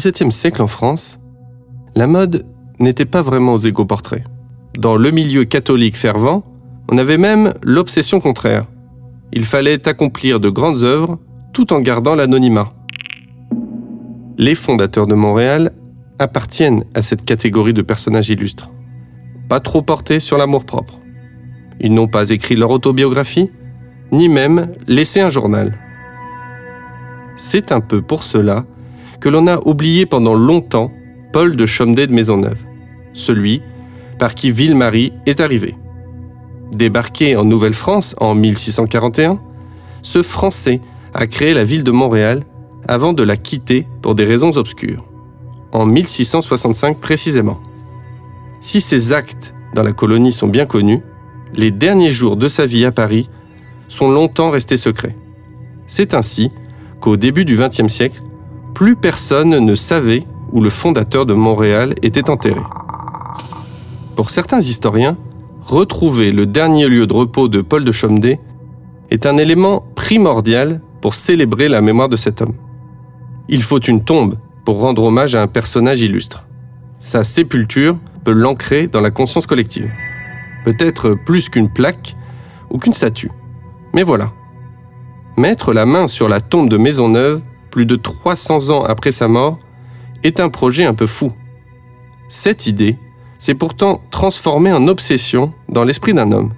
XVIIe siècle en France, la mode n'était pas vraiment aux égo-portraits. Dans le milieu catholique fervent, on avait même l'obsession contraire. Il fallait accomplir de grandes œuvres tout en gardant l'anonymat. Les fondateurs de Montréal appartiennent à cette catégorie de personnages illustres, pas trop portés sur l'amour-propre. Ils n'ont pas écrit leur autobiographie, ni même laissé un journal. C'est un peu pour cela que l'on a oublié pendant longtemps Paul de Chomedey de Maisonneuve, celui par qui Ville-Marie est arrivé. Débarqué en Nouvelle-France en 1641, ce Français a créé la ville de Montréal avant de la quitter pour des raisons obscures, en 1665 précisément. Si ses actes dans la colonie sont bien connus, les derniers jours de sa vie à Paris sont longtemps restés secrets. C'est ainsi qu'au début du XXe siècle, plus personne ne savait où le fondateur de Montréal était enterré. Pour certains historiens, retrouver le dernier lieu de repos de Paul de Chomedey est un élément primordial pour célébrer la mémoire de cet homme. Il faut une tombe pour rendre hommage à un personnage illustre. Sa sépulture peut l'ancrer dans la conscience collective. Peut-être plus qu'une plaque ou qu'une statue. Mais voilà. Mettre la main sur la tombe de Maisonneuve, plus de 300 ans après sa mort, est un projet un peu fou. Cette idée s'est pourtant transformée en obsession dans l'esprit d'un homme,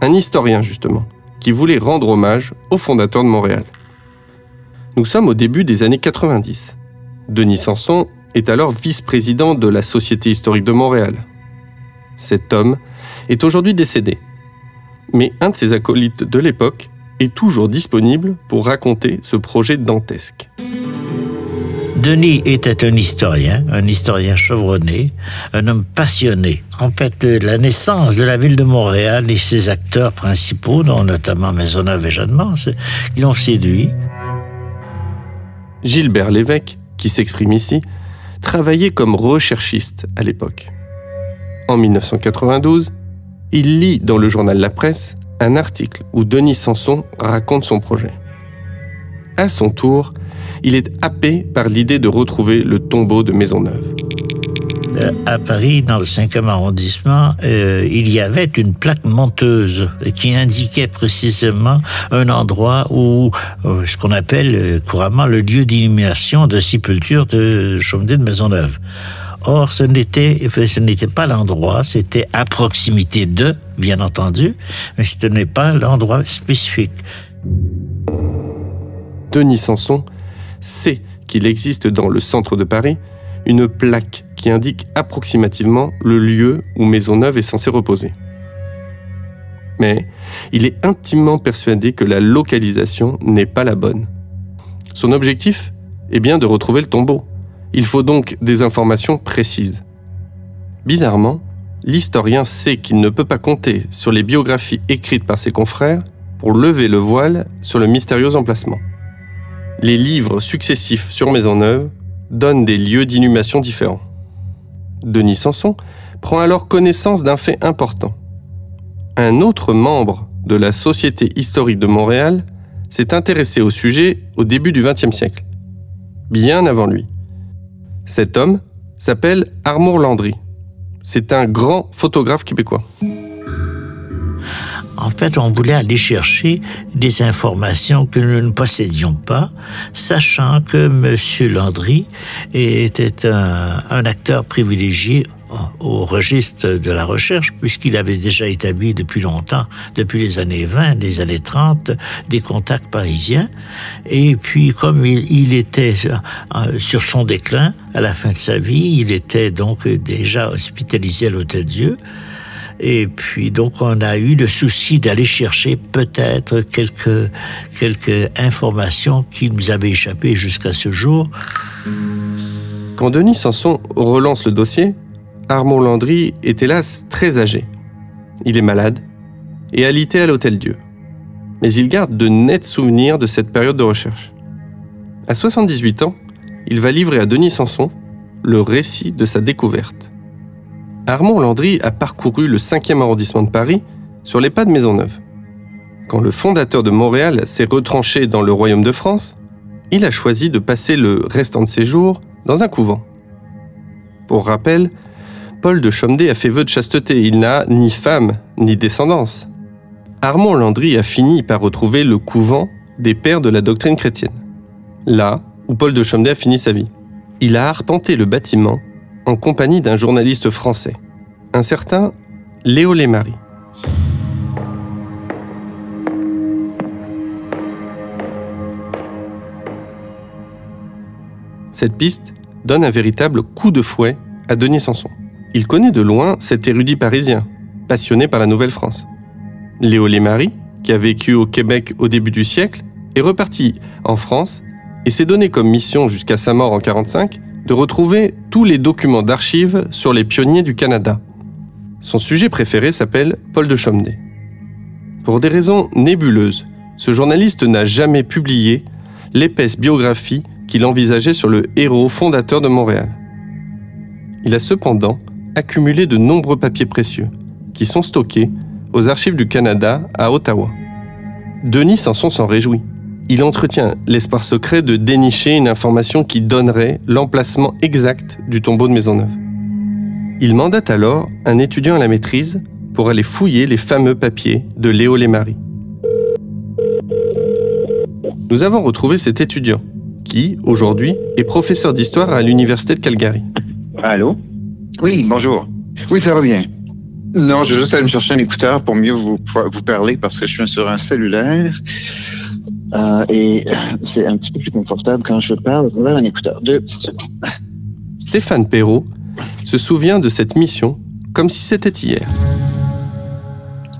un historien justement, qui voulait rendre hommage au fondateur de Montréal. Nous sommes au début des années 90. Denis Sanson est alors vice-président de la Société historique de Montréal. Cet homme est aujourd'hui décédé. Mais un de ses acolytes de l'époque est toujours disponible pour raconter ce projet dantesque. Denis était un historien, un historien chevronné, un homme passionné. En fait, la naissance de la ville de Montréal et ses acteurs principaux, dont notamment Maisonneuve et Jeanne Mance, l'ont séduit. Gilbert Lévesque, qui s'exprime ici, travaillait comme recherchiste à l'époque. En 1992, il lit dans le journal La Presse un article où Denis Sanson raconte son projet. À son tour, il est happé par l'idée de retrouver le tombeau de Maisonneuve. Euh, à Paris, dans le 5e arrondissement, euh, il y avait une plaque monteuse qui indiquait précisément un endroit où, euh, ce qu'on appelle couramment le lieu d'inhumation de sépulture de Chaumedet de Maisonneuve. Or, ce n'était, ce n'était pas l'endroit, c'était à proximité de, bien entendu, mais ce n'est pas l'endroit spécifique. Denis Sanson sait qu'il existe dans le centre de Paris une plaque qui indique approximativement le lieu où Maisonneuve est censé reposer. Mais il est intimement persuadé que la localisation n'est pas la bonne. Son objectif est bien de retrouver le tombeau. Il faut donc des informations précises. Bizarrement, l'historien sait qu'il ne peut pas compter sur les biographies écrites par ses confrères pour lever le voile sur le mystérieux emplacement. Les livres successifs sur Maisonneuve donnent des lieux d'inhumation différents. Denis Sanson prend alors connaissance d'un fait important. Un autre membre de la Société historique de Montréal s'est intéressé au sujet au début du XXe siècle, bien avant lui. Cet homme s'appelle Armour Landry. C'est un grand photographe québécois. En fait, on voulait aller chercher des informations que nous ne possédions pas, sachant que M. Landry était un, un acteur privilégié au registre de la recherche, puisqu'il avait déjà établi depuis longtemps, depuis les années 20, les années 30, des contacts parisiens. Et puis, comme il, il était euh, sur son déclin, à la fin de sa vie, il était donc déjà hospitalisé à l'Hôtel Dieu. Et puis donc on a eu le souci d'aller chercher peut-être quelques, quelques informations qui nous avaient échappé jusqu'à ce jour. Quand Denis Sanson relance le dossier, Armand Landry est hélas très âgé. Il est malade et alité à l'Hôtel Dieu. Mais il garde de nets souvenirs de cette période de recherche. À 78 ans, il va livrer à Denis Sanson le récit de sa découverte. Armand Landry a parcouru le 5e arrondissement de Paris sur les pas de Maisonneuve. Quand le fondateur de Montréal s'est retranché dans le royaume de France, il a choisi de passer le restant de ses jours dans un couvent. Pour rappel, Paul de Chomedey a fait vœu de chasteté. Il n'a ni femme ni descendance. Armand Landry a fini par retrouver le couvent des pères de la doctrine chrétienne. Là où Paul de Chomedey a fini sa vie. Il a arpenté le bâtiment en compagnie d'un journaliste français, un certain Léo Lémarie. Cette piste donne un véritable coup de fouet à Denis Sanson. Il connaît de loin cet érudit parisien, passionné par la Nouvelle-France. Léo Lémarie, qui a vécu au Québec au début du siècle, est reparti en France et s'est donné comme mission jusqu'à sa mort en 1945 de retrouver tous les documents d'archives sur les pionniers du Canada. Son sujet préféré s'appelle Paul de Chomedey. Pour des raisons nébuleuses, ce journaliste n'a jamais publié l'épaisse biographie qu'il envisageait sur le héros fondateur de Montréal. Il a cependant accumulé de nombreux papiers précieux, qui sont stockés aux archives du Canada à Ottawa. Denis Sanson s'en réjouit. Il entretient l'espoir secret de dénicher une information qui donnerait l'emplacement exact du tombeau de Maisonneuve. Il mandate alors un étudiant à la maîtrise pour aller fouiller les fameux papiers de Léo Lémarie. Nous avons retrouvé cet étudiant, qui, aujourd'hui, est professeur d'histoire à l'Université de Calgary. Allô? Oui, bonjour. Oui, ça va bien. Non, je vais juste aller me chercher un écouteur pour mieux vous, vous parler parce que je suis sur un cellulaire. Euh, et c'est un petit peu plus confortable quand je parle vers un écouteur. Deux petites secondes. Stéphane Perrault se souvient de cette mission comme si c'était hier.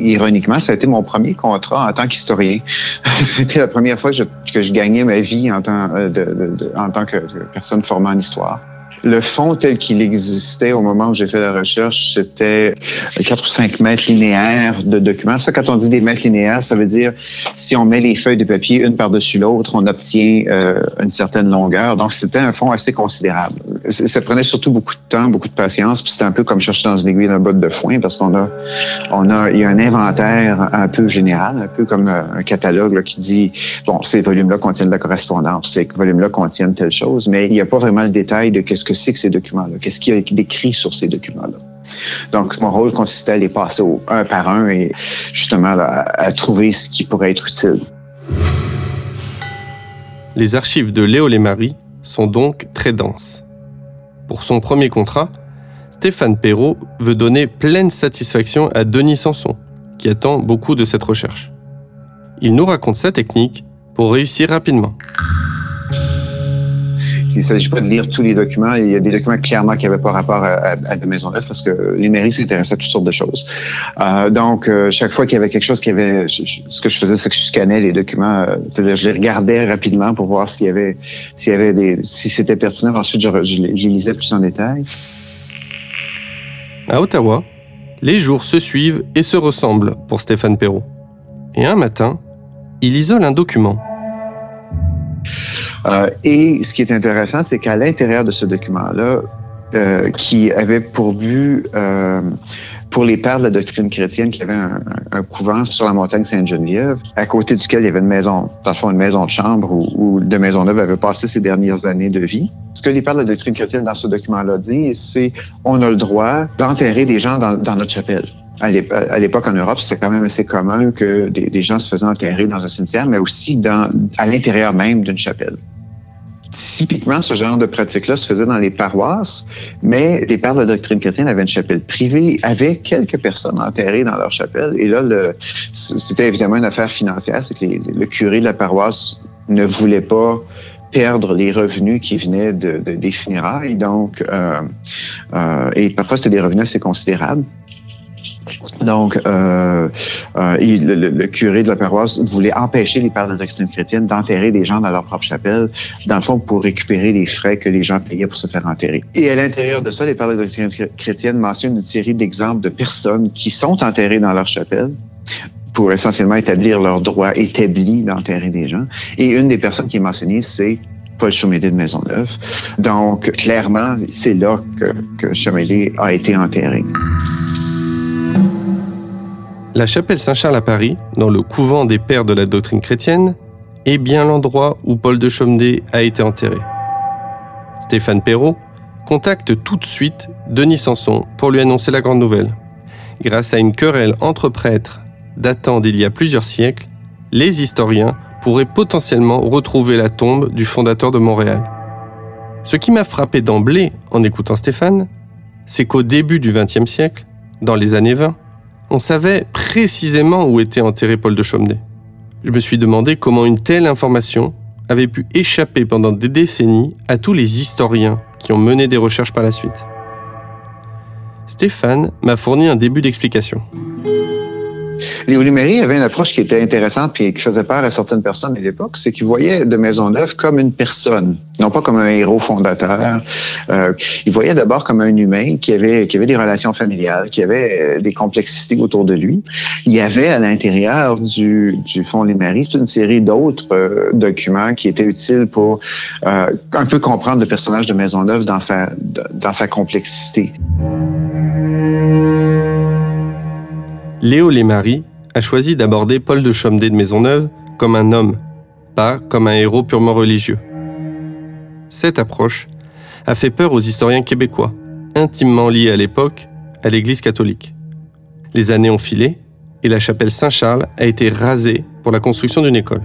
Ironiquement, ça a été mon premier contrat en tant qu'historien. C'était la première fois que je, que je, gagnais ma vie en tant, euh, de, de, de, en tant que personne formée en histoire. Le fond tel qu'il existait au moment où j'ai fait la recherche, c'était 4 ou 5 mètres linéaires de documents. Ça, quand on dit des mètres linéaires, ça veut dire si on met les feuilles de papier une par-dessus l'autre, on obtient euh, une certaine longueur. Donc, c'était un fond assez considérable. Ça prenait surtout beaucoup de temps, beaucoup de patience. Puis c'était un peu comme chercher dans une aiguille d'un botte de foin parce qu'on a, on a, il y a un inventaire un peu général, un peu comme euh, un catalogue là, qui dit, bon, ces volumes-là contiennent de la correspondance, ces volumes-là contiennent telle chose, mais il n'y a pas vraiment le détail de qu'est-ce que c'est que ces documents-là, qu'est-ce qui est écrit sur ces documents-là? Donc, mon rôle consistait à les passer un par un et justement à trouver ce qui pourrait être utile. Les archives de Léo Lémarie sont donc très denses. Pour son premier contrat, Stéphane Perrault veut donner pleine satisfaction à Denis Sanson, qui attend beaucoup de cette recherche. Il nous raconte sa technique pour réussir rapidement. Il ne s'agit pas de lire tous les documents. Il y a des documents clairement qui n'avaient pas rapport à, à, à de parce que les mairies s'intéressaient à toutes sortes de choses. Euh, donc, euh, chaque fois qu'il y avait quelque chose qui avait... Ce que je faisais, c'est que je scannais les documents. Euh, c'est-à-dire, je les regardais rapidement pour voir s'il y avait, s'il y avait des... si c'était pertinent. Ensuite, je, je les lisais plus en détail. À Ottawa, les jours se suivent et se ressemblent pour Stéphane Perrault. Et un matin, il isole un document. Euh, et ce qui est intéressant, c'est qu'à l'intérieur de ce document-là, euh, qui avait pour but, euh, pour les pères de la doctrine chrétienne, qui avait un, couvent sur la montagne Sainte-Geneviève, à côté duquel il y avait une maison, parfois une maison de chambre où, où de Maisonneuve avait passé ses dernières années de vie. Ce que les pères de la doctrine chrétienne dans ce document-là disent, c'est on a le droit d'enterrer des gens dans notre chapelle. À l'époque, en Europe, c'était quand même assez commun que des, gens se faisaient enterrer dans un cimetière, mais aussi dans, à l'intérieur même d'une chapelle. Typiquement, ce genre de pratique-là se faisait dans les paroisses, mais les pères de la doctrine chrétienne avaient une chapelle privée avec quelques personnes enterrées dans leur chapelle. Et là, c'était évidemment une affaire financière, c'est que le curé de la paroisse ne voulait pas perdre les revenus qui venaient de, de des funérailles. Donc, euh, euh, et parfois, c'était des revenus assez considérables. Donc, euh, euh, le, curé de la paroisse voulait empêcher les pères de doctrine chrétienne d'enterrer des gens dans leur propre chapelle, dans le fond, pour récupérer les frais que les gens payaient pour se faire enterrer. Et à l'intérieur de ça, les pères de doctrine chrétienne mentionnent une série d'exemples de personnes qui sont enterrées dans leur chapelle pour essentiellement établir leur droit établi d'enterrer des gens. Et une des personnes qui est mentionnée, c'est Paul Chomédé de Maisonneuve. Donc, clairement, c'est là que, que a été enterré. La chapelle Saint-Charles à Paris, dans le couvent des pères de la doctrine chrétienne, est bien l'endroit où Paul de Chomedey a été enterré. Stéphane Perrault contacte tout de suite Denis Sanson pour lui annoncer la grande nouvelle. Grâce à une querelle entre prêtres datant d'il y a plusieurs siècles, les historiens pourraient potentiellement retrouver la tombe du fondateur de Montréal. Ce qui m'a frappé d'emblée en écoutant Stéphane, c'est qu'au début du XXe siècle, dans les années 20, on savait précisément où était enterré Paul de Chaumeday. Je me suis demandé comment une telle information avait pu échapper pendant des décennies à tous les historiens qui ont mené des recherches par la suite. Stéphane m'a fourni un début d'explication. Léo avait une approche qui était intéressante et qui faisait peur à certaines personnes à l'époque, c'est qu'il voyait de Maisonneuve comme une personne, non pas comme un héros fondateur. Euh, il voyait d'abord comme un humain qui avait, qui avait des relations familiales, qui avait euh, des complexités autour de lui. Il y avait à l'intérieur du, Fonds Liméry toute une série d'autres euh, documents qui étaient utiles pour un peu comprendre le personnage de Maisonneuve dans sa, dans sa complexité. Léo Lémarie a choisi d'aborder Paul de Chaumeday de Maisonneuve comme un homme, pas comme un héros purement religieux. Cette approche a fait peur aux historiens québécois, intimement liés à l'époque à l'Église catholique. Les années ont filé et la chapelle Saint-Charles a été rasée pour la construction d'une école.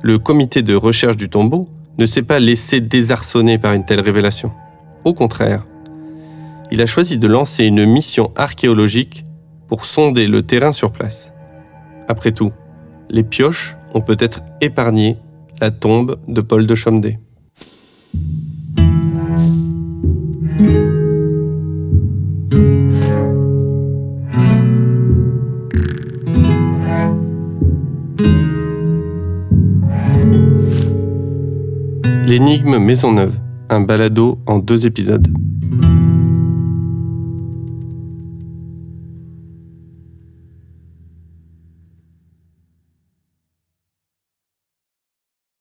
Le comité de recherche du tombeau ne s'est pas laissé désarçonner par une telle révélation. Au contraire, il a choisi de lancer une mission archéologique pour sonder le terrain sur place. Après tout, les pioches ont peut-être épargné la tombe de Paul de Chaumeday. L'énigme Maisonneuve, un balado en deux épisodes.